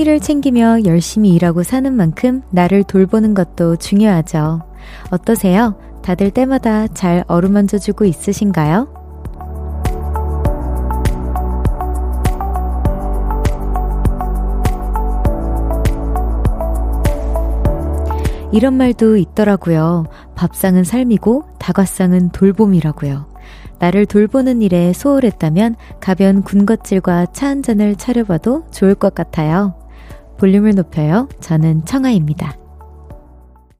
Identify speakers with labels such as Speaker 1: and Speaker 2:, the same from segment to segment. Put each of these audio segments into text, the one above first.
Speaker 1: 끼니를 챙기며 열심히 일하고 사는 만큼 나를 돌보는 것도 중요하죠. 어떠세요? 다들 때마다 잘 어루만져주고 있으신가요? 이런 말도 있더라고요. 밥상은 삶이고 다과상은 돌봄이라고요. 나를 돌보는 일에 소홀했다면 가벼운 군것질과 차 한 잔을 차려봐도 좋을 것 같아요. 볼륨을 높여요. 저는 청아입니다.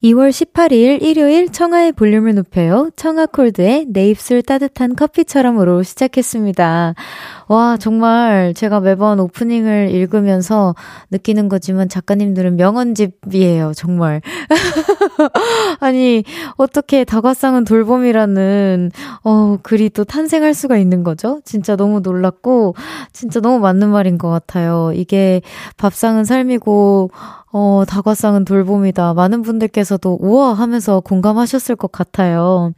Speaker 1: 2월 18일 일요일 청하의 볼륨을 높여요. 청하콜드의 내 입술 따뜻한 커피처럼으로 시작했습니다. 와, 정말 제가 매번 오프닝을 읽으면서 느끼는 거지만 작가님들은 명언집이에요, 정말. 아니, 어떻게 다과상은 돌봄이라는, 어, 글이 또 탄생할 수가 있는 거죠? 진짜 너무 놀랐고, 진짜 너무 맞는 말인 것 같아요. 이게 밥상은 삶이고, 어, 다과상은 돌봄이다. 많은 분들께서도 우와 하면서 공감하셨을 것 같아요.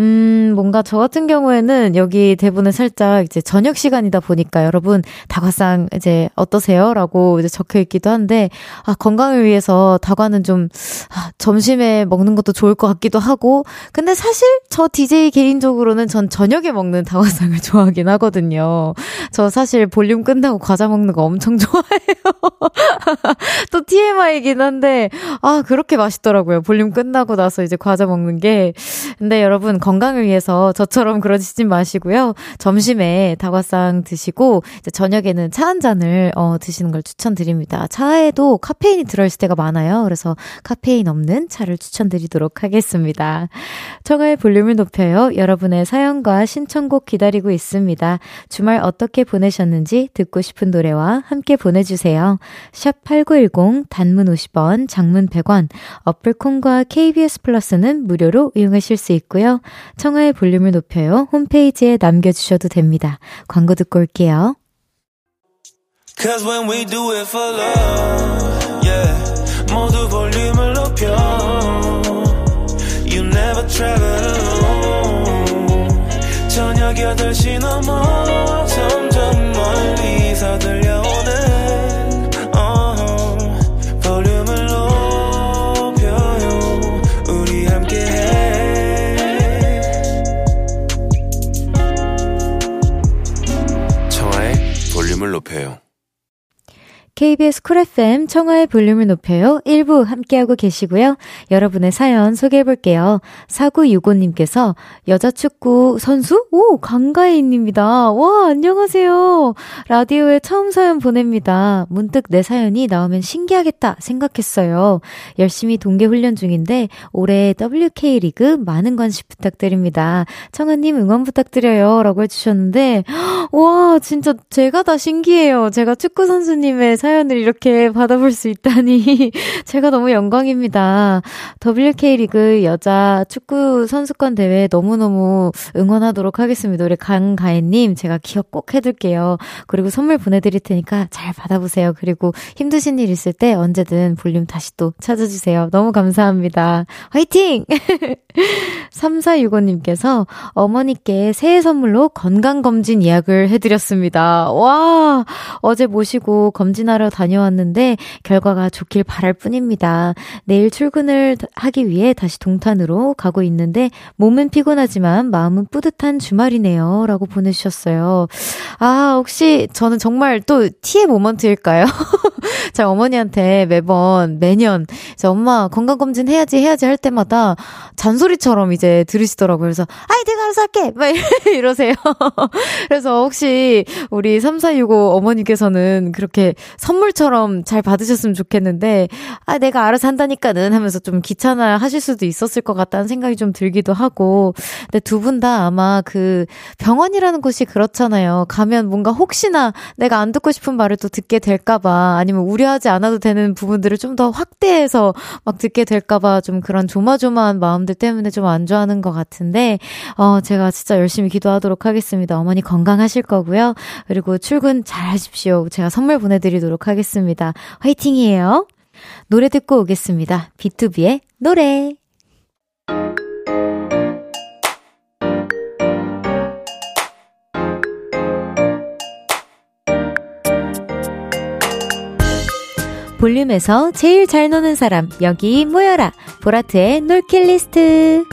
Speaker 1: 음, 뭔가 저 같은 경우에는 여기 대본에 살짝 이제 저녁 시간이다 보니까 여러분 다과상 이제 어떠세요? 라고 이제 적혀 있기도 한데, 아, 건강을 위해서 다과는 좀, 아, 점심에 먹는 것도 좋을 것 같기도 하고, 근데 사실 저 DJ 개인적으로는 전 저녁에 먹는 다과상을 좋아하긴 하거든요. 저 사실 볼륨 끝나고 과자 먹는 거 엄청 좋아해요. 또 TMI이긴 한데, 아, 그렇게 맛있더라고요. 볼륨 끝나고 나서 이제 과자 먹는 게. 근데 여러분, 건강을 위해서 저처럼 그러시진 마시고요. 점심에 다과상 드시고, 이제 저녁에는 차 한 잔을, 어, 드시는 걸 추천드립니다. 차에도 카페인이 들어있을 때가 많아요. 그래서 카페인 없는 차를 추천드리도록 하겠습니다. 청하의 볼륨을 높여요. 여러분의 사연과 신청곡 기다리고 있습니다. 주말 어떻게 보내셨는지 듣고 싶은 노래와 함께 보내주세요. 샵 8910 단문 50원, 장문 100원, 어플 콩과 KBS 플러스는 무료로 이용하실 수 있고요. 청하의 볼륨을 높여요. 홈페이지에 남겨주셔도 됩니다. 광고 듣고 올게요. Cause when we do it for love, yeah. 모두 볼륨을 높여. You never travel alone. 저녁 8시 넘어 KBS 쿨 FM 청하의 볼륨을 높여요. 1부 함께하고 계시고요. 여러분의 사연 소개해볼게요. 4965님께서 여자 축구 선수? 오, 강가인입니다. 와, 안녕하세요. 라디오에 처음 사연 보냅니다. 문득 내 사연이 나오면 신기하겠다 생각했어요. 열심히 동계 훈련 중인데 올해 WK 리그 많은 관심 부탁드립니다. 청하님 응원 부탁드려요. 라고 해주셨는데, 와, 진짜 제가 다 신기해요. 제가 축구 선수님의 사연 사연을 이렇게 받아볼 수 있다니 제가 너무 영광입니다. WK 리그 여자 축구 선수권 대회 너무너무 응원하도록 하겠습니다. 우리 강가혜님 제가 기억 꼭 해둘게요. 그리고 선물 보내드릴 테니까 잘 받아보세요. 그리고 힘드신 일 있을 때 언제든 볼륨 다시 또 찾아주세요. 너무 감사합니다. 화이팅! 3465님께서 어머니께 새해 선물로 건강검진 예약을 해드렸습니다. 와, 어제 모시고 검진하러 하러 다녀왔는데 결과가 좋길 바랄 뿐입니다. 내일 출근을 하기 위해 다시 동탄으로 가고 있는데 몸은 피곤하지만 마음은 뿌듯한 주말이네요. 라고 보내주셨어요. 아, 혹시 저는 정말 또 티의 모먼트일까요? 제 어머니한테 매번 매년 이제 엄마 건강검진 해야지 해야지 할 때마다 잔소리처럼 이제 들으시더라고요. 그래서 아이 내가 알아서 할게 막 이러세요. 그래서 혹시 우리 3465 어머니께서는 그렇게 선물처럼 잘 받으셨으면 좋겠는데, 아, 내가 알아서 한다니까는 하면서 좀 귀찮아 하실 수도 있었을 것 같다는 생각이 좀 들기도 하고, 근데 두 분 다 아마 그 병원이라는 곳이 그렇잖아요. 가면 뭔가 혹시나 내가 안 듣고 싶은 말을 또 듣게 될까봐, 아니면 우려하지 않아도 되는 부분들을 좀 더 확대해서 막 듣게 될까봐 좀 그런 조마조마한 마음들 때문에 좀 안 좋아하는 것 같은데, 어, 제가 진짜 열심히 기도하도록 하겠습니다. 어머니 건강하실 거고요. 그리고 출근 잘 하십시오. 제가 선물 보내드리도록 하도록 하겠습니다. 화이팅이에요. 노래 듣고 오겠습니다. B2B의 노래. 볼륨에서 제일 잘 노는 사람, 여기 모여라. 보라트의 놀킷 리스트.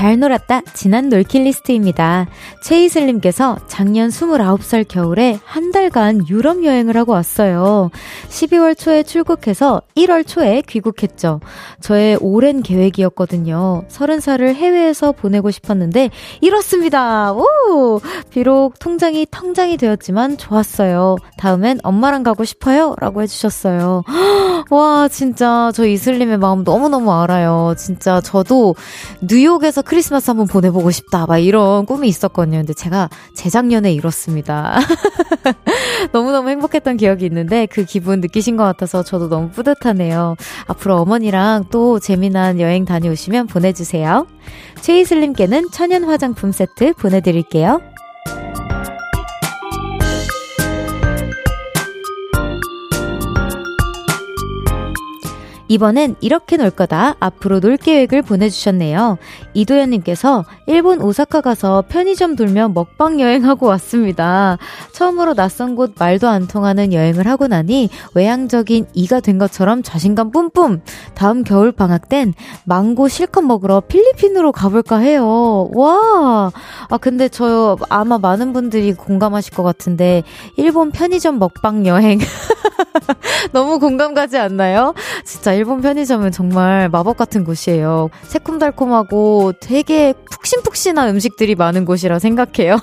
Speaker 1: 잘 놀았다 지난 놀킷 리스트입니다. 최이슬님께서 작년 29살 겨울에 한 달간 유럽 여행을 하고 왔어요. 12월 초에 출국해서 1월 초에 귀국했죠. 저의 오랜 계획이었거든요. 30살을 해외에서 보내고 싶었는데 이렇습니다. 오! 비록 통장이 텅장이 되었지만 좋았어요. 다음엔 엄마랑 가고 싶어요. 라고 해주셨어요. 와, 진짜 저 이슬님의 마음 너무너무 알아요. 진짜 저도 뉴욕에서 크리스마스 한번 보내보고 싶다. 막 이런 꿈이 있었거든요. 근데 제가 재작년에 이뤘습니다. 너무너무 행복했던 기억이 있는데 그 기분 느끼신 것 같아서 저도 너무 뿌듯하네요. 앞으로 어머니랑 또 재미난 여행 다녀오시면 보내주세요. 최이슬님께는 천연 화장품 세트 보내드릴게요. 이번엔 이렇게 놀 거다. 앞으로 놀 계획을 보내주셨네요. 이도현님께서 일본 오사카 가서 편의점 돌며 먹방 여행하고 왔습니다. 처음으로 낯선 곳 말도 안 통하는 여행을 하고 나니 외향적인 이가 된 것처럼 자신감 뿜뿜. 다음 겨울 방학 땐 망고 실컷 먹으러 필리핀으로 가볼까 해요. 와! 아, 근데 저 아마 많은 분들이 공감하실 것 같은데 일본 편의점 먹방 여행. 너무 공감 가지 않나요? 진짜 일본 편의점은 정말 마법 같은 곳이에요. 새콤달콤하고 되게 푹신푹신한 음식들이 많은 곳이라 생각해요.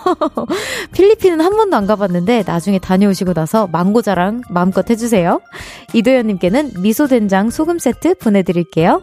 Speaker 1: 필리핀은 한 번도 안 가봤는데 나중에 다녀오시고 나서 망고 자랑 마음껏 해주세요. 이도현님께는 미소 된장 소금 세트 보내드릴게요.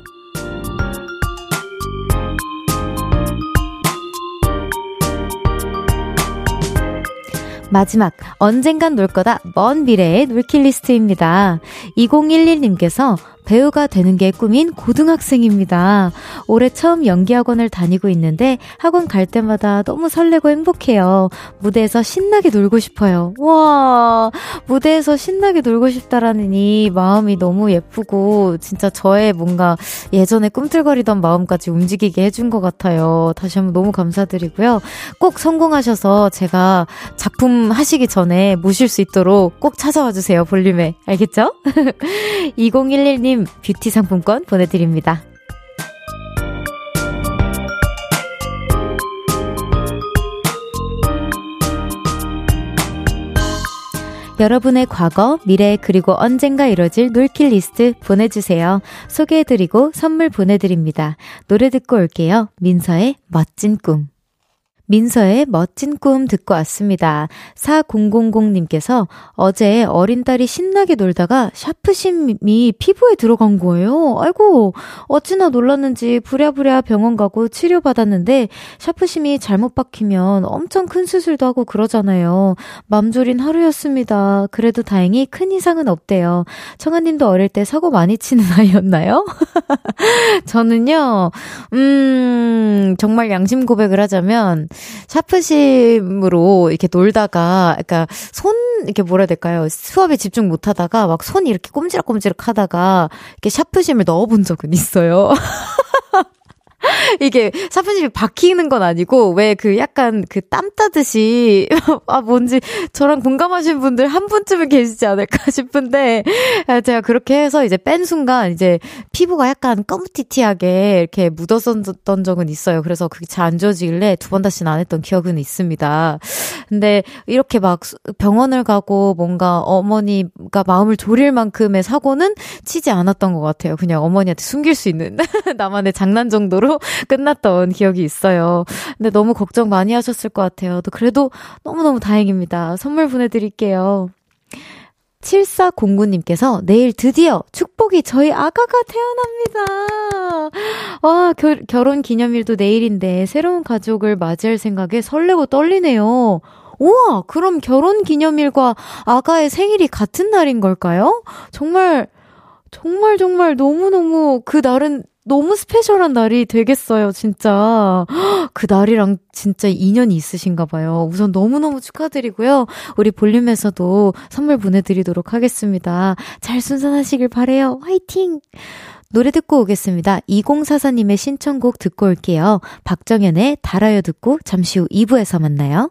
Speaker 1: 마지막, 언젠간 놀 거다, 먼 미래의 놀킬 리스트입니다. 2011님께서 배우가 되는 게 꿈인 고등학생입니다. 올해 처음 연기학원을 다니고 있는데 학원 갈 때마다 너무 설레고 행복해요. 무대에서 신나게 놀고 싶어요. 와, 무대에서 신나게 놀고 싶다라는 이 마음이 너무 예쁘고 진짜 저의 뭔가 예전에 꿈틀거리던 마음까지 움직이게 해준 것 같아요. 다시 한번 너무 감사드리고요. 꼭 성공하셔서 제가 작품 하시기 전에 모실 수 있도록 꼭 찾아와 주세요. 볼륨에. 알겠죠? 2011님 님 뷰티 상품권 보내드립니다. 여러분의 과거, 미래, 그리고 언젠가 이뤄질 놀킷 리스트 보내주세요. 소개해드리고 선물 보내드립니다. 노래 듣고 올게요. 민서의 멋진 꿈. 민서의 멋진 꿈 듣고 왔습니다. 4000님께서 어제 어린 딸이 신나게 놀다가 샤프심이 피부에 들어간 거예요. 아이고, 어찌나 놀랐는지 부랴부랴 병원 가고 치료받았는데 샤프심이 잘못 박히면 엄청 큰 수술도 하고 그러잖아요. 맘졸인 하루였습니다. 그래도 다행히 큰 이상은 없대요. 청아님도 어릴 때 사고 많이 치는 아이였나요? 저는요, 음, 정말 양심 고백을 하자면, 샤프심으로 이렇게 놀다가, 그러니까 손, 이렇게 뭐라 해야 될까요? 수업에 집중 못 하다가 막 손이 이렇게 꼼지락꼼지락 하다가 이렇게 샤프심을 넣어본 적은 있어요. 이게 사부님이 박히는 건 아니고 왜 그 약간 그 땀 따듯이 아 뭔지 저랑 공감하신 분들 한 분쯤은 계시지 않을까 싶은데 아, 제가 그렇게 해서 이제 뺀 순간 이제 피부가 약간 검티티하게 이렇게 묻었었던 적은 있어요. 그래서 그게 잘안 지워지길래 두 번 다시는 안 했던 기억은 있습니다. 근데 이렇게 막 병원을 가고 뭔가 어머니가 마음을 졸일 만큼의 사고는 치지 않았던 것 같아요. 그냥 어머니한테 숨길 수 있는 나만의 장난 정도로 끝났던 기억이 있어요. 근데 너무 걱정 많이 하셨을 것 같아요. 그래도 너무너무 다행입니다. 선물 보내드릴게요. 7409님께서 내일 드디어 축복이 저희 아가가 태어납니다. 와, 겨, 결혼 기념일도 내일인데 새로운 가족을 맞이할 생각에 설레고 떨리네요. 우와, 그럼 결혼 기념일과 아가의 생일이 같은 날인 걸까요? 정말, 정말, 정말 너무너무 그 날은 너무 스페셜한 날이 되겠어요, 진짜. 그 날이랑 진짜 인연이 있으신가 봐요. 우선 너무너무 축하드리고요. 우리 볼륨에서도 선물 보내드리도록 하겠습니다. 잘 순산하시길 바래요. 화이팅! 노래 듣고 오겠습니다. 2044님의 신청곡 듣고 올게요. 박정현의 달아요 듣고 잠시 후 2부에서 만나요.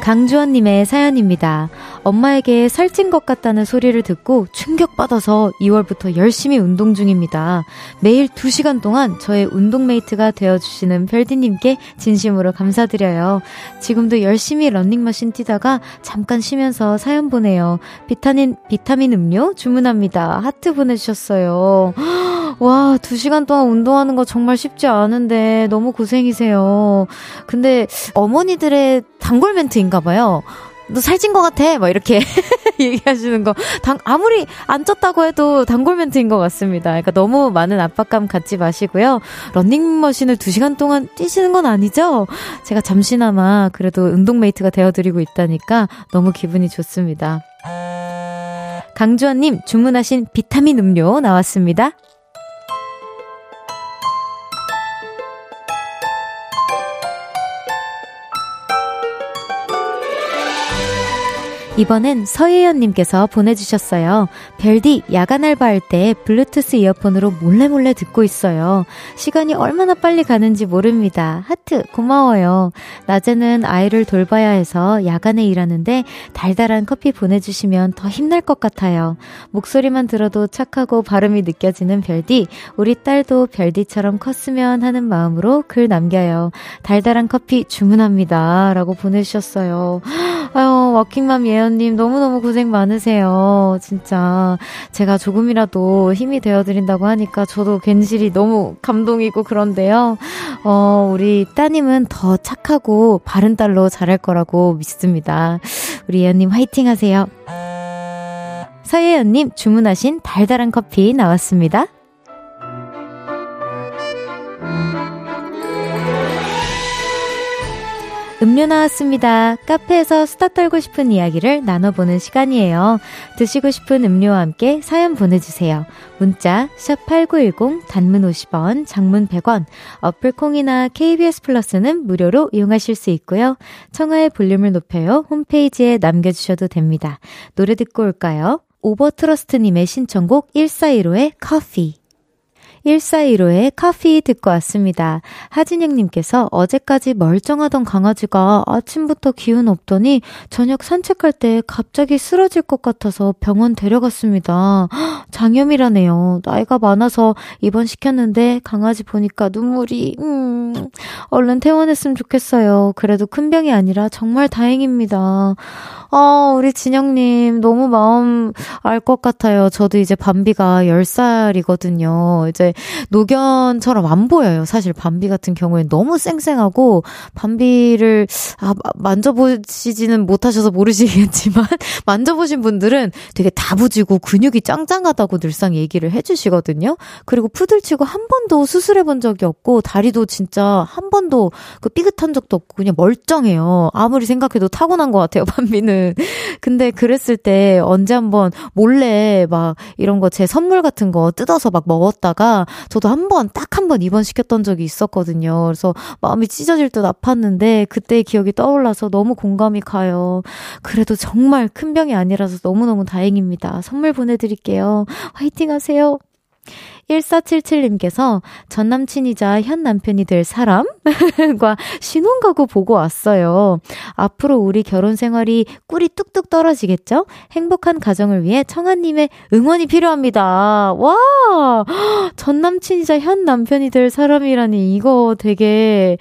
Speaker 1: 강주원님의 사연입니다. 엄마에게 살찐 것 같다는 소리를 듣고 충격받아서 2월부터 열심히 운동 중입니다. 매일 2시간 동안 저의 운동메이트가 되어주시는 별디님께 진심으로 감사드려요. 지금도 열심히 런닝머신 뛰다가 잠깐 쉬면서 사연 보내요. 비타민, 비타민 음료 주문합니다. 하트 보내주셨어요. 와, 2시간 동안 운동하는 거 정말 쉽지 않은데 너무 고생이세요. 근데 어머니들의 단골 멘트인 가 봐요. 너 살찐 것 같아. 막 이렇게 얘기하시는 거. 당, 아무리 안 쪘다고 해도 단골 멘트인 것 같습니다. 그러니까 너무 많은 압박감 갖지 마시고요. 런닝머신을 2시간 동안 뛰시는 건 아니죠? 제가 잠시나마 그래도 운동메이트가 되어드리고 있다니까 너무 기분이 좋습니다. 강주원님 주문하신 비타민 음료 나왔습니다. 이번엔 서예연님께서 보내주셨어요. 별디, 야간 알바할 때 블루투스 이어폰으로 몰래 몰래 듣고 있어요. 시간이 얼마나 빨리 가는지 모릅니다. 하트, 고마워요. 낮에는 아이를 돌봐야 해서 야간에 일하는데 달달한 커피 보내주시면 더 힘날 것 같아요. 목소리만 들어도 착하고 발음이 느껴지는 별디, 우리 딸도 별디처럼 컸으면 하는 마음으로 글 남겨요. 달달한 커피 주문합니다. 라고 보내주셨어요. 아유, 워킹맘 예 언님 너무너무 고생 많으세요. 진짜. 제가 조금이라도 힘이 되어드린다고 하니까 저도 괜시리 너무 감동이고 그런데요. 어, 우리 따님은 더 착하고 바른 딸로 자랄 거라고 믿습니다. 우리 예언님 화이팅 하세요. 서예연님 주문하신 달달한 커피 나왔습니다. 음료 나왔습니다. 카페에서 수다 떨고 싶은 이야기를 나눠보는 시간이에요. 드시고 싶은 음료와 함께 사연 보내주세요. 문자 샵8910 단문 50원, 장문 100원, 어플 콩이나 KBS 플러스는 무료로 이용하실 수 있고요. 청하의 볼륨을 높여요. 홈페이지에 남겨주셔도 됩니다. 노래 듣고 올까요? 오버트러스트님의 신청곡 1415의 커피 1415의 커피 듣고 왔습니다. 하진영님께서 어제까지 멀쩡하던 강아지가 아침부터 기운 없더니 저녁 산책할 때 갑자기 쓰러질 것 같아서 병원 데려갔습니다. 장염이라네요. 나이가 많아서 입원시켰는데 강아지 보니까 눈물이, 음, 얼른 퇴원했으면 좋겠어요. 그래도 큰 병이 아니라 정말 다행입니다. 아, 우리 진영님 너무 마음 알 것 같아요. 저도 이제 밤비가 10살이거든요. 이제 노견처럼 안 보여요. 사실 밤비 같은 경우에 너무 쌩쌩하고 밤비를 아, 만져보시지는 못하셔서 모르시겠지만 만져보신 분들은 되게 다부지고 근육이 짱짱하다고 늘상 얘기를 해주시거든요. 그리고 푸들치고 한 번도 수술해 본 적이 없고 다리도 진짜 한 번도 그 삐끗한 적도 없고 그냥 멀쩡해요. 아무리 생각해도 타고난 것 같아요. 밤비는. 근데 그랬을 때 언제 한번 몰래 막 이런 거 제 선물 같은 거 뜯어서 막 먹었다가 저도 한 번, 딱 한 번 입원시켰던 적이 있었거든요. 그래서 마음이 찢어질 듯 아팠는데 그때의 기억이 떠올라서 너무 공감이 가요. 그래도 정말 큰 병이 아니라서 너무너무 다행입니다. 선물 보내드릴게요. 화이팅 하세요. 1477님께서 전 남친이자 현 남편이 될 사람과 신혼가구 보고 왔어요. 앞으로 우리 결혼 생활이 꿀이 뚝뚝 떨어지겠죠? 행복한 가정을 위해 청아님의 응원이 필요합니다. 와! 전 남친이자 현 남편이 될 사람이라니, 이거 되게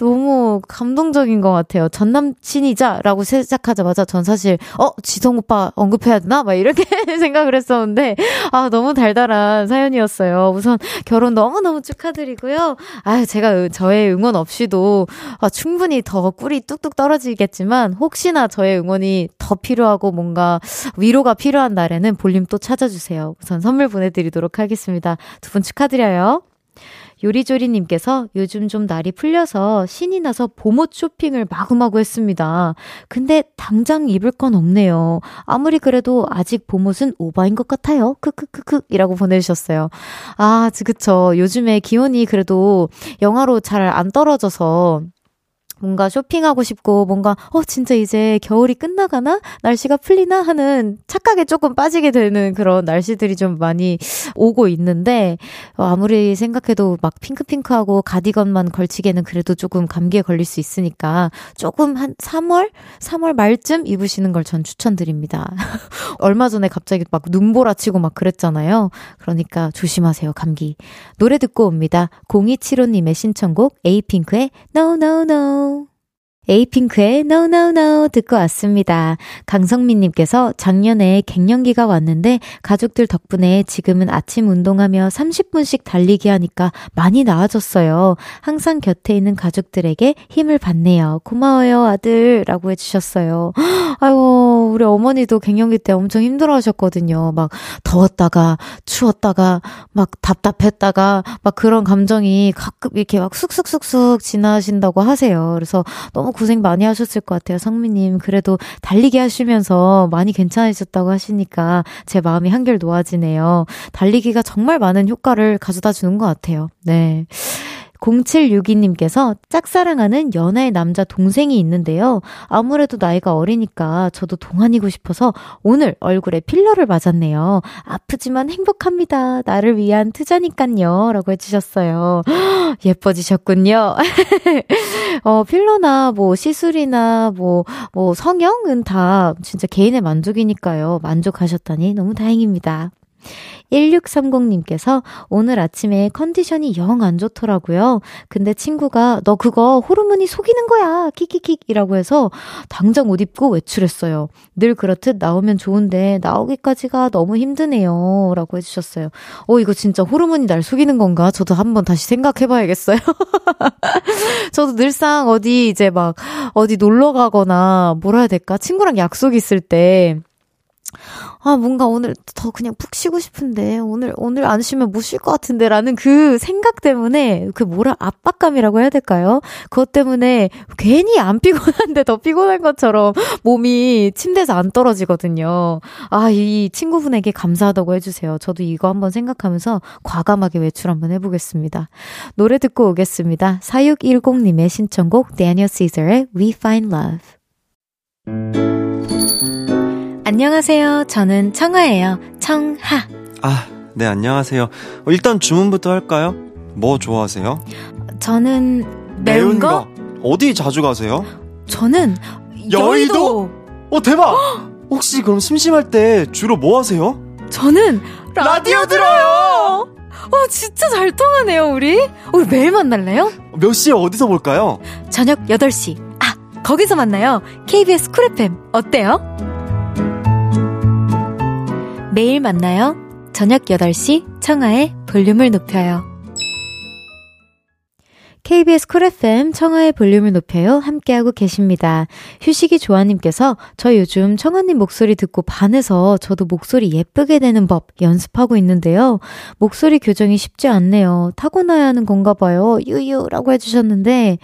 Speaker 1: 너무 감동적인 것 같아요. 전 남친이자라고 시작하자마자 전 사실 어 지성 오빠 언급해야 되나 막 이렇게 생각을 했었는데 아 너무 달달한 사연이었어요. 우선 결혼 너무 너무 축하드리고요. 아 제가 저의 응원 없이도 아, 충분히 더 꿀이 뚝뚝 떨어지겠지만 혹시나 저의 응원이 더 필요하고 뭔가 위로가 필요한 날에는 볼륨 또 찾아주세요. 우선 선물 보내드리도록 하겠습니다. 두 분 축하드려요. 요리조리님께서 요즘 좀 날이 풀려서 신이 나서 봄옷 쇼핑을 마구마구 했습니다. 근데 당장 입을 건 없네요. 아무리 그래도 아직 봄옷은 오바인 것 같아요. 크크크크 이라고 보내주셨어요. 아, 그쵸. 요즘에 기온이 그래도 영하로 잘 안 떨어져서 뭔가 쇼핑하고 싶고 뭔가 어 진짜 이제 겨울이 끝나가나 날씨가 풀리나 하는 착각에 조금 빠지게 되는 그런 날씨들이 좀 많이 오고 있는데 어, 아무리 생각해도 막 핑크핑크하고 가디건만 걸치기에는 그래도 조금 감기에 걸릴 수 있으니까 조금 한 3월 3월 말쯤 입으시는 걸 전 추천드립니다. 얼마 전에 갑자기 막 눈보라 치고 막 그랬잖아요. 그러니까 조심하세요 감기. 노래 듣고 옵니다. 0275님의 신청곡 에이핑크의 No No No 에이핑크의 No No No 듣고 왔습니다. 강성민님께서 작년에 갱년기가 왔는데 가족들 덕분에 지금은 아침 운동하며 30분씩 달리기 하니까 많이 나아졌어요. 항상 곁에 있는 가족들에게 힘을 받네요. 고마워요 아들 라고 해주셨어요. 아이고 우리 어머니도 갱년기 때 엄청 힘들어 하셨거든요. 막 더웠다가 추웠다가 막 답답했다가 막 그런 감정이 가끔 이렇게 막 쑥쑥쑥쑥 지나신다고 하세요. 그래서 너무 고생 많이 하셨을 것 같아요, 성미님. 그래도 달리기 하시면서 많이 괜찮으셨다고 하시니까 제 마음이 한결 놓아지네요. 달리기가 정말 많은 효과를 가져다 주는 것 같아요. 네. 0762님께서 짝사랑하는 연하의 남자 동생이 있는데요. 아무래도 나이가 어리니까 저도 동안이고 싶어서 오늘 얼굴에 필러를 맞았네요. 아프지만 행복합니다. 나를 위한 투자니깐요. 라고 해주셨어요. 예뻐지셨군요. 어, 필러나 뭐 시술이나 뭐, 뭐 성형은 다 진짜 개인의 만족이니까요. 만족하셨다니 너무 다행입니다. 1630님께서 오늘 아침에 컨디션이 영 안 좋더라고요. 근데 친구가 너 그거 호르몬이 속이는 거야. 킥킥킥이라고 해서 당장 옷 입고 외출했어요. 늘 그렇듯 나오면 좋은데 나오기까지가 너무 힘드네요. 라고 해주셨어요. 어, 이거 진짜 호르몬이 날 속이는 건가? 저도 한번 다시 생각해 봐야겠어요. 저도 늘상 어디 이제 막 어디 놀러 가거나 뭐라 해야 될까? 친구랑 약속 있을 때 아, 뭔가 오늘 더 그냥 푹 쉬고 싶은데, 오늘, 오늘 안 쉬면 못 쉴 것 같은데, 라는 그 생각 때문에, 그 뭐라, 압박감이라고 해야 될까요? 그것 때문에 괜히 안 피곤한데 더 피곤한 것처럼 몸이 침대에서 안 떨어지거든요. 아, 이 친구분에게 감사하다고 해주세요. 저도 이거 한번 생각하면서 과감하게 외출 한번 해보겠습니다. 노래 듣고 오겠습니다. 4610님의 신청곡, Daniel Caesar의 We Find Love. 안녕하세요. 저는 청아예요. 청하.
Speaker 2: 아, 네, 안녕하세요. 어, 일단 주문부터 할까요? 뭐 좋아하세요?
Speaker 1: 저는 매운, 매운 거? 거?
Speaker 2: 어디 자주 가세요?
Speaker 1: 저는 여의도. 여의도?
Speaker 2: 어, 대박! 혹시 그럼 심심할 때 주로 뭐 하세요?
Speaker 1: 저는 라디오, 라디오 들어요! 어, 진짜 잘 통하네요, 우리. 우리 매일 만날래요?
Speaker 2: 몇 시에 어디서 볼까요?
Speaker 1: 저녁 8시. 아, 거기서 만나요. KBS 쿨 FM. 어때요? 매일 만나요. 저녁 8시 청하의 볼륨을 높여요. KBS 쿨 FM 청하의 볼륨을 높여요. 함께하고 계십니다. 휴식이 조아님께서 저 요즘 청하님 목소리 듣고 반해서 저도 목소리 예쁘게 되는 법 연습하고 있는데요. 목소리 교정이 쉽지 않네요. 타고나야 하는 건가 봐요. 유유라고 해주셨는데,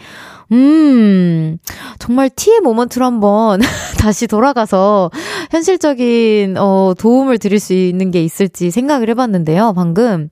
Speaker 1: 음, 정말 티의 모먼트로 한번 다시 돌아가서 현실적인, 어, 도움을 드릴 수 있는 게 있을지 생각을 해봤는데요, 방금.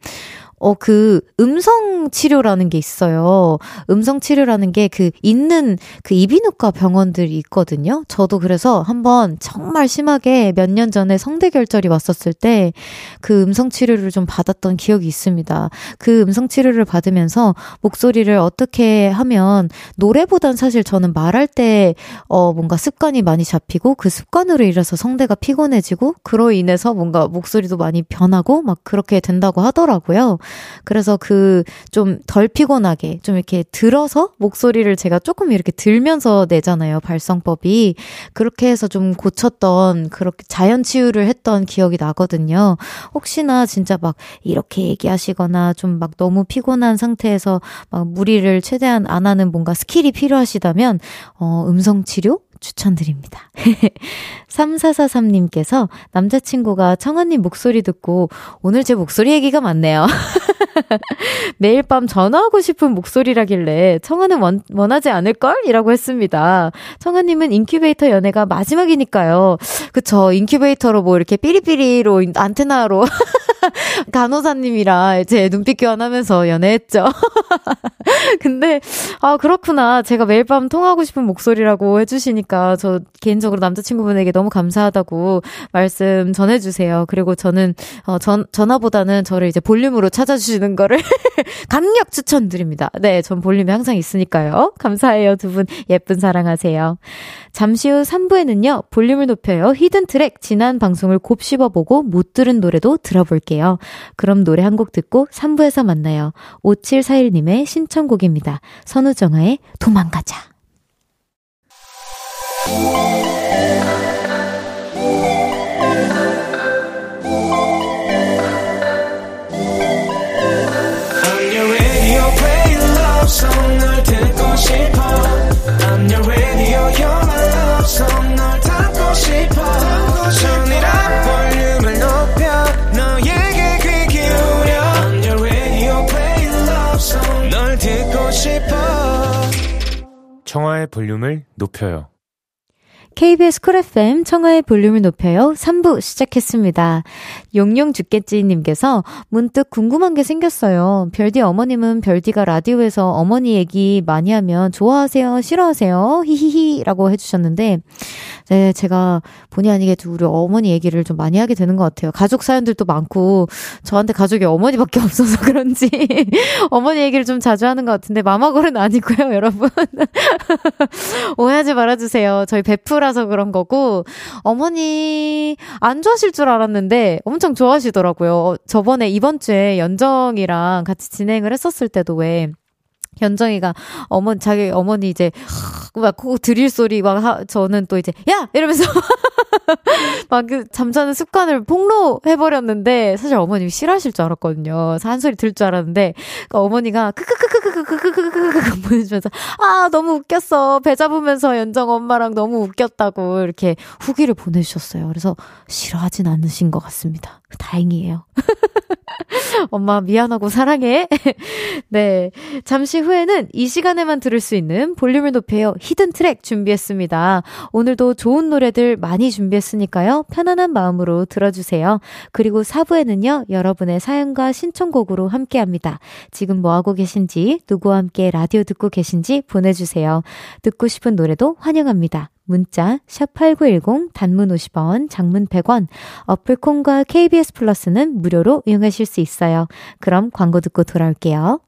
Speaker 1: 어, 그 음성 치료라는 게 있어요. 음성 치료라는 게 그 있는 그 이비인후과 병원들이 있거든요. 저도 그래서 한번 정말 심하게 몇 년 전에 성대결절이 왔었을 때 그 음성 치료를 좀 받았던 기억이 있습니다. 그 음성 치료를 받으면서 목소리를 어떻게 하면 노래보단 사실 저는 말할 때 어, 뭔가 습관이 많이 잡히고 그 습관으로 인해서 성대가 피곤해지고 그로 인해서 뭔가 목소리도 많이 변하고 막 그렇게 된다고 하더라고요. 그래서 그 좀 덜 피곤하게 좀 이렇게 들어서 목소리를 제가 조금 이렇게 들면서 내잖아요. 발성법이. 그렇게 해서 좀 고쳤던 그렇게 자연 치유를 했던 기억이 나거든요. 혹시나 진짜 막 이렇게 얘기하시거나 좀 막 너무 피곤한 상태에서 막 무리를 최대한 안 하는 뭔가 skill이 필요하시다면 어 음성 치료 추천드립니다. 3443님께서 남자친구가 청하님 목소리 듣고 오늘 제 목소리 얘기가 많네요. 매일 밤 전화하고 싶은 목소리라길래 청하는 원, 원하지 않을걸? 이라고 했습니다. 청하님은 인큐베이터 연애가 마지막이니까요. 그쵸. 인큐베이터로 뭐 이렇게 삐리삐리로 안테나로 간호사님이랑 제 눈빛 교환하면서 연애했죠. 근데, 아, 그렇구나. 제가 매일 밤 통화하고 싶은 목소리라고 해주시니까 저 개인적으로 남자친구분에게 너무 감사하다고 말씀 전해주세요. 그리고 저는, 어, 전, 전화보다는 저를 이제 볼륨으로 찾아주시는 거를 강력 추천드립니다. 네, 전 볼륨이 항상 있으니까요. 감사해요. 두 분 예쁜 사랑하세요. 잠시 후 3부에는요, 볼륨을 높여요. 히든 트랙 지난 방송을 곱씹어보고 못 들은 노래도 들어볼게요. 그럼 노래 한 곡 듣고 3부에서 만나요. 5741님의 신청곡입니다. 선우정아의 도망가자.
Speaker 3: 청하의 볼륨을 높여요.
Speaker 1: KBS 쿨 FM 청하의 볼륨을 높여요. 3부 시작했습니다. 용용 죽겠지님께서 문득 궁금한 게 생겼어요. 별디 어머님은 별디가 라디오에서 어머니 얘기 많이 하면 좋아하세요? 싫어하세요? 히히히 라고 해주셨는데, 네, 제가 본의 아니게 우리 어머니 얘기를 좀 많이 하게 되는 것 같아요. 가족 사연들도 많고, 저한테 가족이 어머니밖에 없어서 그런지, 어머니 얘기를 좀 자주 하는 것 같은데, 마마걸은 아니고요, 여러분. 오해하지 말아주세요. 저희 베프 라서 그런 거고, 어머니 안 좋아하실 줄 알았는데 엄청 좋아하시더라고요. 저번에 이번 주에 연정이랑 같이 진행을 했었을 때도 왜, 현정이가 어머니 자기 어머니 이제 막코 드릴 소리 막 하, 저는 또 이제 야 이러면서 막 그 잠자는 습관을 폭로해 버렸는데 사실 어머님이 싫어하실 줄 알았거든요. 한 소리 들 줄 알았는데 그러니까 어머니가 크크크크크크크크크크크 보내주면서 아 너무 웃겼어 배 잡으면서 연정 엄마랑 너무 웃겼다고 이렇게 후기를 보내주셨어요. 그래서 싫어하진 않으신 것 같습니다. 다행이에요. 엄마 미안하고 사랑해. 네. 잠시 후에는 이 시간에만 들을 수 있는 볼륨을 높여요. 히든 트랙 준비했습니다. 오늘도 좋은 노래들 많이 준비했으니까요. 편안한 마음으로 들어주세요. 그리고 4부에는요. 여러분의 사연과 신청곡으로 함께 합니다. 지금 뭐하고 계신지, 누구와 함께 라디오 듣고 계신지 보내주세요. 듣고 싶은 노래도 환영합니다. 문자 샵8910 단문 50원, 장문 100원. 어플 콘과 KBS 플러스는 무료로 이용하실 수 있어요. 그럼 광고 듣고 돌아올게요.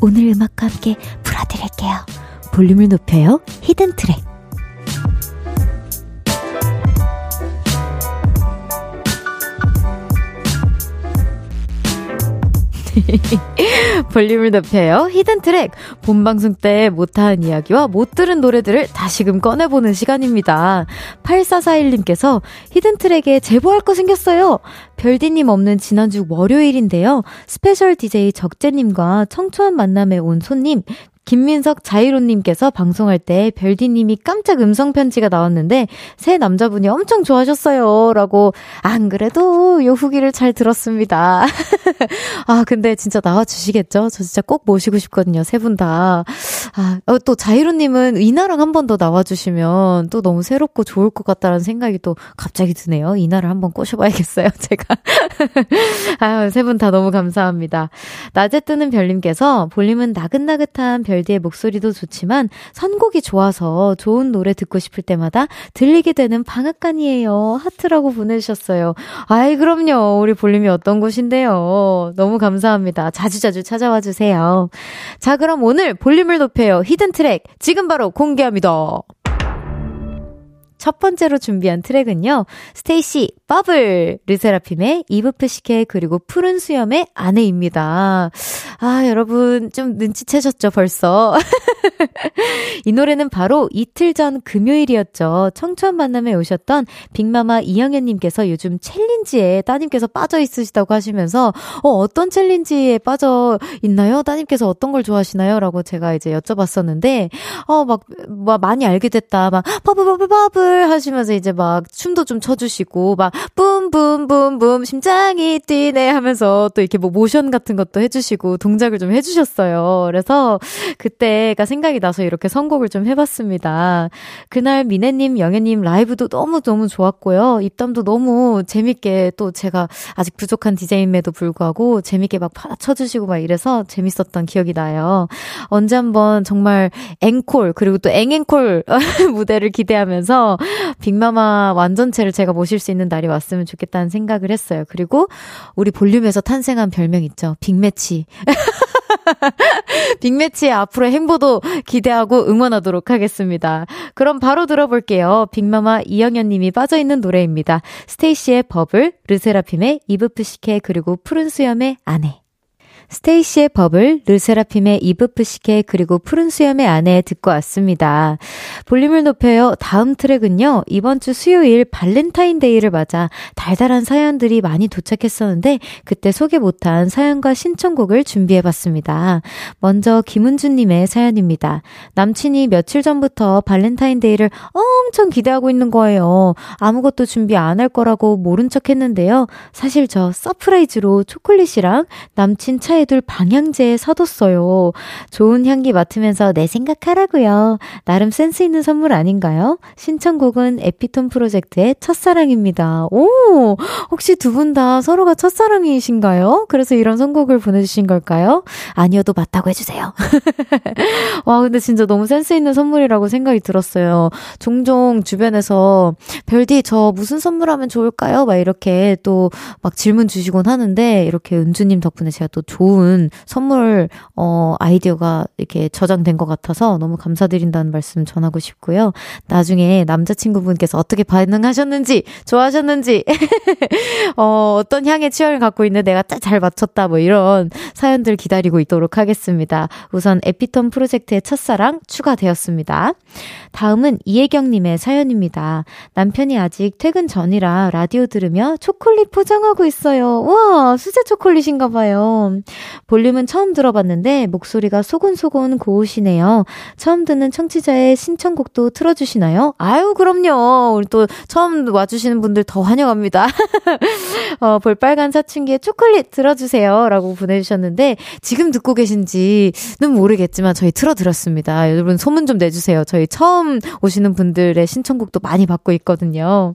Speaker 1: 오늘 음악과 함께 풀어드릴게요. 볼륨을 높여요. hidden track. 볼륨을 높여요. hidden track. 본방송 때 못한 이야기와 못 들은 노래들을 다시금 꺼내보는 시간입니다. 8441님께서 hidden track에 제보할 거 생겼어요. 별디님 없는 지난주 월요일인데요. special DJ 적재님과 청초한 만남에 온 손님, 김민석 자이로님께서 방송할 때 별디님이 깜짝 음성 편지가 나왔는데 새 남자분이 엄청 좋아하셨어요. 라고 안 그래도 요 후기를 잘 들었습니다. 아, 근데 진짜 나와 주시겠죠? 저 진짜 꼭 모시고 싶거든요. 세 분 다. 아, 어, 또 자이로님은 이나랑 한 번 더 나와주시면 또 너무 새롭고 좋을 것 같다라는 생각이 또 갑자기 드네요. 이나를 한번 꼬셔봐야겠어요. 제가. 아, 세분 다 너무 감사합니다. 낮에 뜨는 별님께서 볼륨은 나긋나긋한 별디의 목소리도 좋지만 선곡이 좋아서 좋은 노래 듣고 싶을 때마다 들리게 되는 방앗간이에요. 하트라고 보내주셨어요. 아이, 그럼요. 우리 볼륨이 어떤 곳인데요. 너무 감사합니다. 자주자주 찾아와 주세요. 자, 그럼 오늘 볼륨을 높여요. hidden track 지금 바로 공개합니다. 첫 번째로 준비한 트랙은요. 스테이시 버블 르세라핌의 이브프시케 그리고 푸른 수염의 아내입니다. 아, 여러분 좀 눈치채셨죠, 벌써? 이 노래는 바로 이틀 전 금요일이었죠. 청초한 만남에 오셨던 빅마마 이영현 님께서 요즘 challenge에 따님께서 빠져 있으시다고 하시면서 어, 어떤 challenge에 빠져 있나요? 따님께서 어떤 걸 좋아하시나요? 라고 제가 이제 여쭤봤었는데 어, 막, 막 많이 알게 됐다. 막 bubble bubble bubble 하시면서 이제 막 춤도 좀 춰주시고 막 boom boom boom boom 심장이 뛰네 하면서 또 이렇게 뭐 모션 같은 것도 해주시고 동작을 좀 해주셨어요. 그래서 그때가 생각이 나서 이렇게 선곡을 좀 해봤습니다. 그날 미네님, 영애님 라이브도 너무 너무 좋았고요. 입담도 너무 재밌게 또 제가 아직 부족한 디자인에도 불구하고 재밌게 막 받아쳐주시고 막 이래서 재밌었던 기억이 나요. 언제 한번 정말 앵콜 그리고 또 앵앵콜 무대를 기대하면서 빅마마 완전체를 제가 모실 수 있는 날이 왔으면 좋겠다는 생각을 했어요. 그리고 우리 볼륨에서 탄생한 별명 있죠. 빅매치. 빅매치의 앞으로의 행보도 기대하고 응원하도록 하겠습니다. 그럼 바로 들어볼게요. 빅마마 이영현 님이 빠져있는 노래입니다. 스테이시의 버블, 르세라핌의 이브프시케 그리고 푸른 수염의 아내. 스테이시의 버블, 르세라핌의 이브프시케 그리고 푸른 수염의 아내 듣고 왔습니다. 볼륨을 높여요. 다음 트랙은요. 이번 주 수요일 발렌타인데이를 맞아 달달한 사연들이 많이 도착했었는데 그때 소개 못한 사연과 신청곡을 준비해봤습니다. 먼저 김은주님의 사연입니다. 남친이 며칠 전부터 발렌타인데이를 엄청 기대하고 있는 거예요. 아무것도 준비 안 할 거라고 모른 척 했는데요. 사실 저 surprise로 초콜릿이랑 남친 차에 차에 둘 방향제 사뒀어요. 좋은 향기 맡으면서 내 생각하라고요. 나름 센스 있는 선물 아닌가요? 신청곡은 에피톤 프로젝트의 첫사랑입니다. 오! 혹시 두 분 다 서로가 첫사랑이신가요? 그래서 이런 선곡을 보내주신 걸까요? 아니어도 맞다고 해주세요. 와, 근데 진짜 너무 센스 있는 선물이라고 생각이 들었어요. 종종 주변에서 별디 저 무슨 선물하면 좋을까요? 막 이렇게 또 막 질문 주시곤 하는데 이렇게 은주님 덕분에 제가 또 좋은 좋은 선물, 어, 아이디어가 이렇게 저장된 것 같아서 너무 감사드린다는 말씀 전하고 싶고요. 나중에 남자친구분께서 어떻게 반응하셨는지, 좋아하셨는지, 어, 어떤 향의 취향을 갖고 있는 내가 잘 맞췄다, 뭐 이런 사연들 기다리고 있도록 하겠습니다. 우선 에피톤 프로젝트의 첫사랑 추가되었습니다. 다음은 이혜경님의 사연입니다. 남편이 아직 퇴근 전이라 라디오 들으며 초콜릿 포장하고 있어요. 와, 수제 초콜릿인가 봐요. 볼륨은 처음 들어봤는데 목소리가 소곤소곤 고우시네요. 처음 듣는 청취자의 신청곡도 틀어주시나요? 아유, 그럼요. 우리 또 처음 와주시는 분들 더 환영합니다. 어, 볼빨간 사춘기에 초콜릿 들어주세요. 라고 보내주셨는데, 지금 듣고 계신지는 모르겠지만 저희 틀어드렸습니다. 여러분 소문 좀 내주세요. 저희 처음 오시는 분들의 신청곡도 많이 받고 있거든요.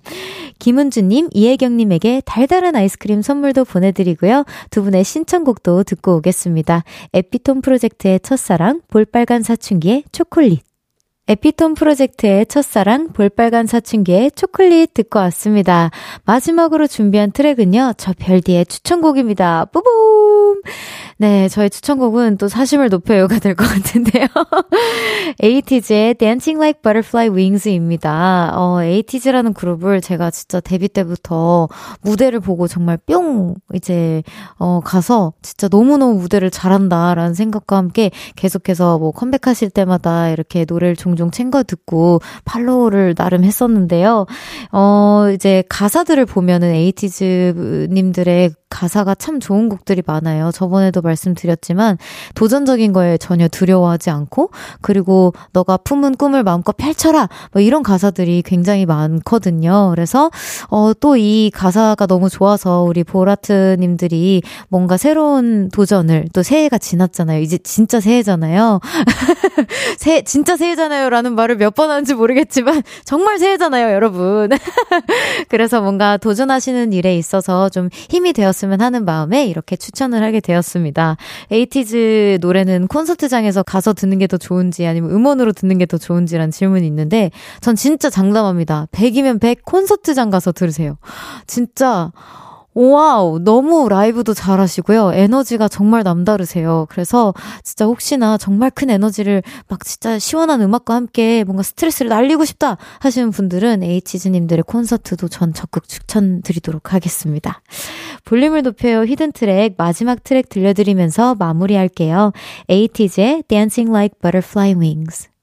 Speaker 1: 김은주님, 이혜경님에게 달달한 아이스크림 선물도 보내드리고요. 두 분의 신청곡도 듣고 오겠습니다. 에피톤 프로젝트의 첫사랑, 볼빨간 사춘기의 초콜릿. 에피톤 프로젝트의 첫사랑 볼빨간 사춘기의 초콜릿 듣고 왔습니다. 마지막으로 준비한 트랙은요. 저 별디의 추천곡입니다. 뿌봄! 네, 저의 추천곡은 또 사심을 높여요가 될 것 같은데요. 에이티즈의 Dancing Like Butterfly Wings입니다. 어, 에이티즈라는 그룹을 제가 진짜 데뷔 때부터 무대를 보고 정말 뿅 이제 어 가서 진짜 너무너무 무대를 잘한다라는 생각과 함께 계속해서 뭐 컴백하실 때마다 이렇게 노래를 종종 챙겨 듣고 팔로우를 나름 했었는데요. 어, 이제 가사들을 보면은 에이티즈 님들의 가사가 참 좋은 곡들이 많아요. 저번에도 말씀드렸지만 도전적인 거에 전혀 두려워하지 않고 그리고 너가 품은 꿈을 마음껏 펼쳐라 뭐 이런 가사들이 굉장히 많거든요. 그래서 어, 또 이 가사가 너무 좋아서 우리 보라트님들이 뭔가 새로운 도전을 또 새해가 지났잖아요. 이제 진짜 새해잖아요. 새 진짜 새해잖아요라는 말을 몇 번 하는지 모르겠지만 정말 새해잖아요, 여러분. 그래서 뭔가 도전하시는 일에 있어서 좀 힘이 되었으면 하는 마음에 이렇게 추천을 하게 되었습니다. 에이티즈 노래는 콘서트장에서 가서 듣는 게 더 좋은지 아니면 음원으로 듣는 게 더 좋은지라는 질문이 있는데 전 진짜 장담합니다. 100이면 100 콘서트장 가서 들으세요. 진짜 와우, 너무 라이브도 잘하시고요. 에너지가 정말 남다르세요. 그래서 진짜 혹시나 정말 큰 에너지를 막 진짜 시원한 음악과 함께 뭔가 스트레스를 날리고 싶다 하시는 분들은 에이티즈님들의 콘서트도 전 적극 추천드리도록 하겠습니다. 볼륨을 높여요 hidden track 마지막 트랙 들려드리면서 마무리할게요. 에이티즈의 Dancing Like Butterfly Wings.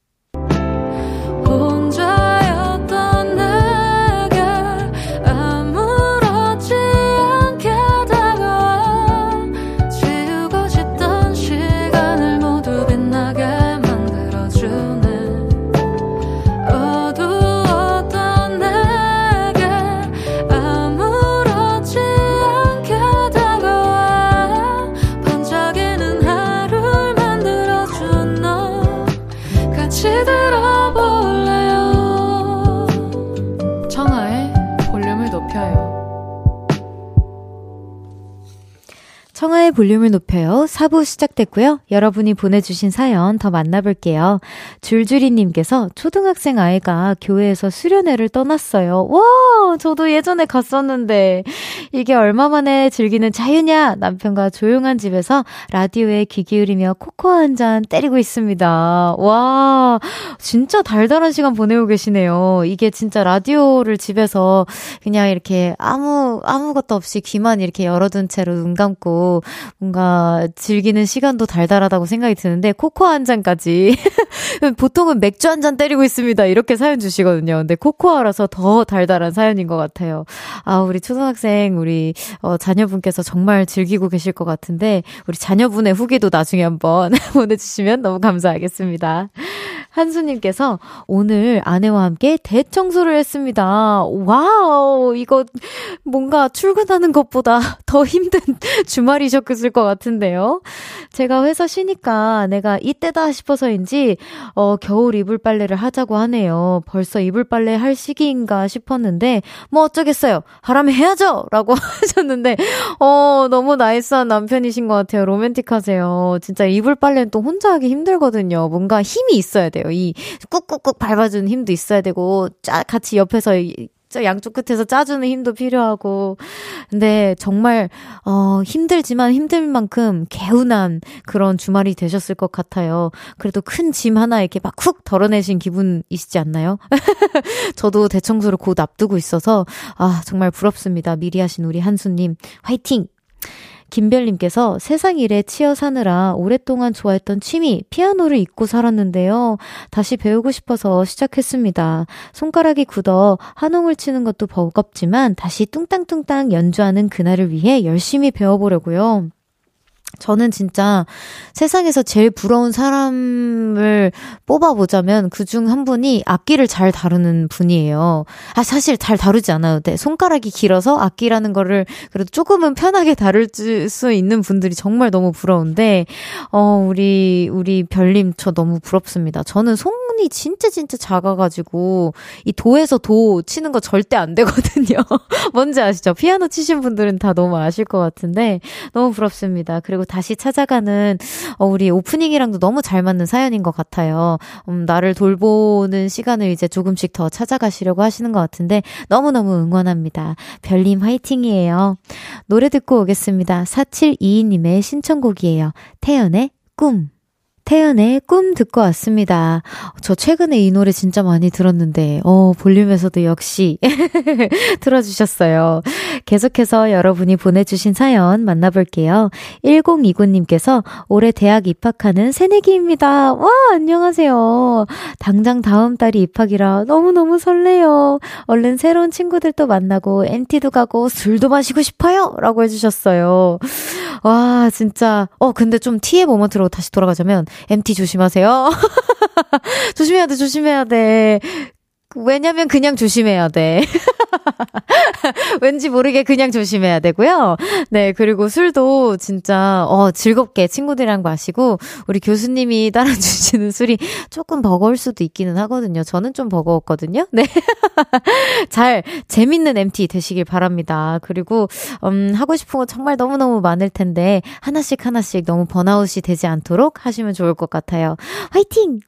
Speaker 1: 청하의 볼륨을 높여요. 4부 시작됐고요. 여러분이 보내주신 사연 더 만나볼게요. 줄줄이님께서 초등학생 아이가 교회에서 수련회를 떠났어요. 와, 저도 예전에 갔었는데 이게 얼마 만에 즐기는 자유냐? 남편과 조용한 집에서 라디오에 귀 기울이며 코코아 한 잔 때리고 있습니다. 와, 진짜 달달한 시간 보내고 계시네요. 이게 진짜 라디오를 집에서 그냥 이렇게 아무 아무것도 없이 귀만 이렇게 열어둔 채로 눈 감고 뭔가 즐기는 시간도 달달하다고 생각이 드는데 코코아 한 잔까지 보통은 맥주 한 잔 때리고 있습니다. 이렇게 사연 주시거든요. 근데 코코아라서 더 달달한 사연인 것 같아요. 아, 우리 초등학생 우리 어, 자녀분께서 정말 즐기고 계실 것 같은데 우리 자녀분의 후기도 나중에 한번 보내주시면 너무 감사하겠습니다. 한수님께서 오늘 아내와 함께 대청소를 했습니다. 와우, 이거 뭔가 출근하는 것보다 더 힘든 주말이셨을 것 같은데요. 제가 회사 쉬니까 아내가 이때다 싶어서인지, 어, 겨울 이불 빨래를 하자고 하네요. 벌써 이불 빨래 할 시기인가 싶었는데, 뭐 어쩌겠어요. 하라면 해야죠! 라고 하셨는데, 어, 너무 나이스한 남편이신 것 같아요. 로맨틱하세요. 진짜 이불 빨래는 또 혼자 하기 힘들거든요. 뭔가 힘이 있어야 돼요. 이 꾹꾹꾹 밟아주는 힘도 있어야 되고, 짜, 같이 옆에서 양쪽 끝에서 짜주는 힘도 필요하고. 근데 정말, 어, 힘들지만 힘들 만큼 개운한 그런 주말이 되셨을 것 같아요. 그래도 큰 짐 하나 이렇게 막 훅 덜어내신 기분이시지 않나요? 저도 대청소를 곧 앞두고 있어서, 아, 정말 부럽습니다. 미리 하신 우리 한수님. 화이팅! 김별님께서 세상 일에 치여 사느라 오랫동안 좋아했던 취미, 피아노를 잊고 살았는데요. 다시 배우고 싶어서 시작했습니다. 손가락이 굳어 한홍을 치는 것도 버겁지만 다시 뚱땅뚱땅 연주하는 그날을 위해 열심히 배워보려고요. 저는 진짜 세상에서 제일 부러운 사람을 뽑아보자면 그 중 한 분이 악기를 잘 다루는 분이에요. 아, 사실 잘 다루지 않아도 돼. 손가락이 길어서 악기라는 거를 그래도 조금은 편하게 다룰 수 있는 분들이 정말 너무 부러운데, 어, 우리, 우리 별님 저 너무 부럽습니다. 저는 손이 진짜 진짜 작아가지고 이 도에서 도 치는 거 절대 안 되거든요. 뭔지 아시죠? 피아노 치신 분들은 다 너무 아실 것 같은데 너무 부럽습니다. 그리고 다시 찾아가는 어, 우리 오프닝이랑도 너무 잘 맞는 사연인 것 같아요. 음, 나를 돌보는 시간을 이제 조금씩 더 찾아가시려고 하시는 것 같은데 너무너무 응원합니다. 별님 화이팅이에요. 노래 듣고 오겠습니다. 4722님의 신청곡이에요. 태연의 꿈. 태연의 꿈 듣고 왔습니다. 저 최근에 이 노래 진짜 많이 들었는데, 어, 볼륨에서도 역시 들어주셨어요. 계속해서 여러분이 보내주신 사연 만나볼게요. 1029님께서 올해 대학 입학하는 새내기입니다. 와, 안녕하세요. 당장 다음 달이 입학이라 너무너무 설레요. 얼른 새로운 친구들도 만나고, 엔티도 가고, 술도 마시고 싶어요. 라고 해주셨어요. 와, 진짜. 어, 근데 좀 티의 모먼트로 다시 돌아가자면, MT 조심하세요. 조심해야 돼, 조심해야 돼. 왜냐면 그냥 조심해야 돼. 왠지 모르게 그냥 조심해야 되고요. 네, 그리고 술도 진짜, 어, 즐겁게 친구들이랑 마시고, 우리 교수님이 따라주시는 술이 조금 버거울 수도 있기는 하거든요. 저는 좀 버거웠거든요. 네. 잘, 재밌는 MT 되시길 바랍니다. 그리고, 음, 하고 싶은 거 정말 너무너무 많을 텐데, 하나씩 하나씩 너무 번아웃이 되지 않도록 하시면 좋을 것 같아요. 화이팅!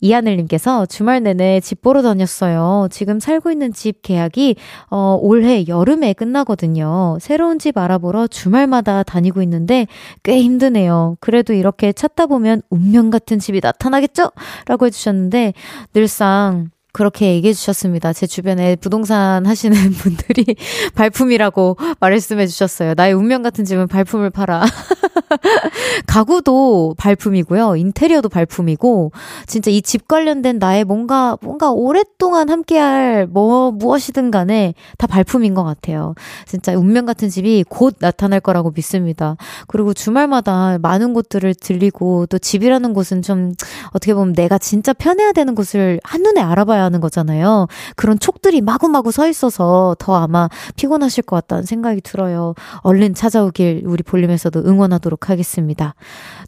Speaker 1: 이하늘님께서 주말 내내 집 보러 다녔어요. 지금 살고 있는 집 계약이 어, 올해 여름에 끝나거든요. 새로운 집 알아보러 주말마다 다니고 있는데 꽤 힘드네요. 그래도 이렇게 찾다 보면 운명 같은 집이 나타나겠죠? 라고 해주셨는데 늘상 그렇게 얘기해 주셨습니다. 제 주변에 부동산 하시는 분들이 발품이라고 말씀해 주셨어요. 나의 운명 같은 집은 발품을 팔아. 가구도 발품이고요. 인테리어도 발품이고, 진짜 이 집 관련된 나의 뭔가, 뭔가 오랫동안 함께할 뭐, 무엇이든 간에 다 발품인 것 같아요. 진짜 운명 같은 집이 곧 나타날 거라고 믿습니다. 그리고 주말마다 많은 곳들을 들리고, 또 집이라는 곳은 좀, 어떻게 보면 내가 진짜 편해야 되는 곳을 한눈에 알아봐야 하는 거잖아요. 그런 촉들이 마구마구 서 있어서 더 아마 피곤하실 것 같다는 생각이 들어요. 얼른 찾아오길 우리 볼륨에서도 응원하도록 하겠습니다.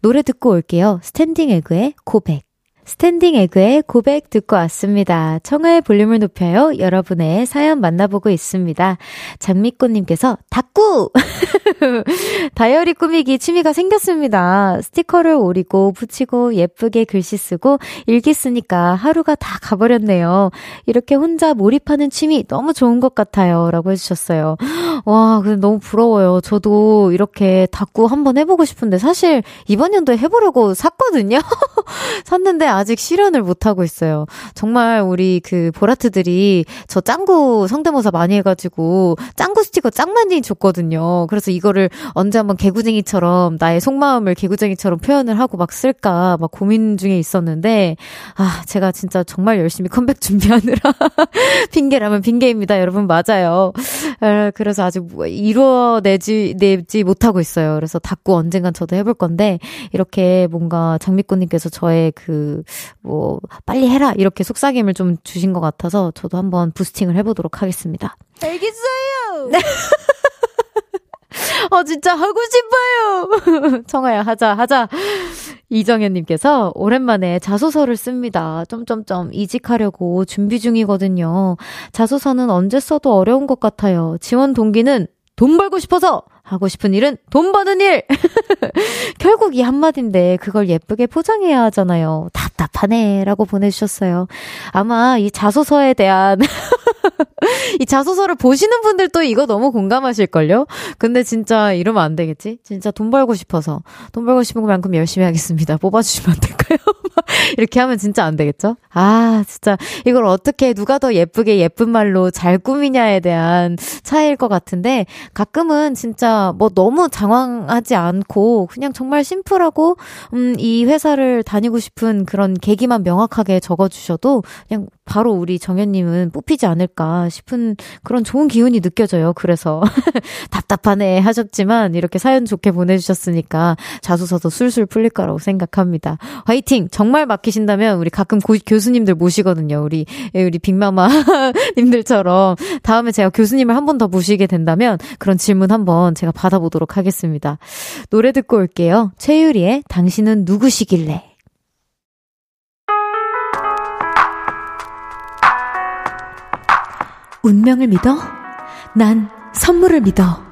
Speaker 1: 노래 듣고 올게요. 스탠딩 에그의 고백. 스탠딩 에그의 고백 듣고 왔습니다. 청하의 볼륨을 높여요. 여러분의 사연 만나보고 있습니다. 장미꽃님께서 닭구! 다이어리 꾸미기 취미가 생겼습니다. 스티커를 오리고 붙이고 예쁘게 글씨 쓰고 일기 쓰니까 하루가 다 가버렸네요. 이렇게 혼자 몰입하는 취미 너무 좋은 것 같아요. 라고 해주셨어요. 와, 근데 너무 부러워요. 저도 이렇게 닭구 한번 해보고 싶은데 사실 이번 연도에 해보려고 샀거든요. 샀는데 아직 실현을 못하고 있어요. 정말 우리 그 보라트들이 저 짱구 성대모사 많이 해가지고 짱구 스티커 짱 많이 줬거든요. 그래서 이거를 언제 한번 개구쟁이처럼 나의 속마음을 개구쟁이처럼 표현을 하고 막 쓸까 막 고민 중에 있었는데 아, 제가 진짜 정말 열심히 컴백 준비하느라 핑계라면 핑계입니다. 여러분 맞아요. 아, 그래서 아직 뭐 이루어내지 내지 못하고 있어요. 그래서 닫고 언젠간 저도 해볼 건데 이렇게 뭔가 장미꽃님께서 저의 그 뭐 빨리 해라 이렇게 속삭임을 좀 주신 것 같아서 저도 한번 부스팅을 해보도록 하겠습니다.
Speaker 4: 알겠어요.
Speaker 1: 어, 진짜 하고 싶어요! 청아야, 하자, 하자. 이정현님께서 오랜만에 자소서를 씁니다. 점점점 이직하려고 준비 중이거든요. 자소서는 언제 써도 어려운 것 같아요. 지원 동기는 돈 벌고 싶어서 하고 싶은 일은 돈 버는 일! 결국 이 한마디인데 그걸 예쁘게 포장해야 하잖아요. 답답하네. 라고 보내주셨어요. 아마 이 자소서에 대한 이 자소서를 보시는 분들도 이거 너무 공감하실걸요? 근데 진짜 이러면 안 되겠지? 진짜 돈 벌고 싶어서. 돈 벌고 싶은 것만큼 열심히 하겠습니다. 뽑아주시면 안 될까요? 이렇게 하면 진짜 안 되겠죠? 아, 진짜 이걸 어떻게 누가 더 예쁘게 예쁜 말로 잘 꾸미냐에 대한 차이일 것 같은데 가끔은 진짜 뭐 너무 장황하지 않고 그냥 정말 심플하고 음, 이 회사를 다니고 싶은 그런 계기만 명확하게 적어주셔도 그냥 바로 우리 정현님은 뽑히지 않을까 싶은 그런 좋은 기운이 느껴져요. 그래서 답답하네 하셨지만 이렇게 사연 좋게 보내주셨으니까 자소서도 술술 풀릴 거라고 생각합니다. 화이팅! 정말 맡기신다면 우리 가끔 고, 교수님들 모시거든요. 우리 우리 빅마마님들처럼 다음에 제가 교수님을 한 번 더 모시게 된다면 그런 질문 한번 제가 받아보도록 하겠습니다. 노래 듣고 올게요. 최유리의 당신은 누구시길래? 운명을 믿어? 난 선물을 믿어.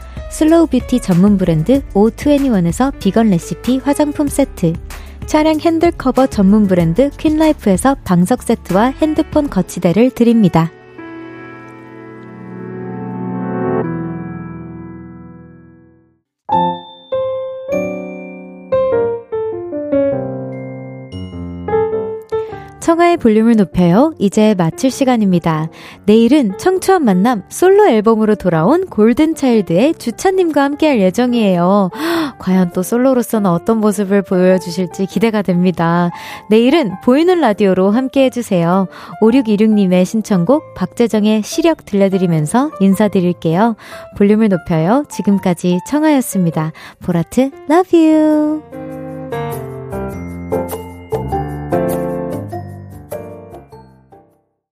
Speaker 1: 슬로우 뷰티 전문 브랜드 O21에서 비건 레시피 화장품 세트, 차량 핸들 커버 전문 브랜드 퀸라이프에서 방석 세트와 핸드폰 거치대를 드립니다. 청하의 볼륨을 높여요. 이제 마칠 시간입니다. 내일은 청초한 만남 솔로 앨범으로 돌아온 골든차일드의 주찬님과 함께할 예정이에요. 과연 또 솔로로서는 어떤 모습을 보여주실지 기대가 됩니다. 내일은 보이는 라디오로 함께해주세요. 5626님의 신청곡 박재정의 시력 들려드리면서 인사드릴게요. 볼륨을 높여요. 지금까지 청하였습니다. 보라트, love you.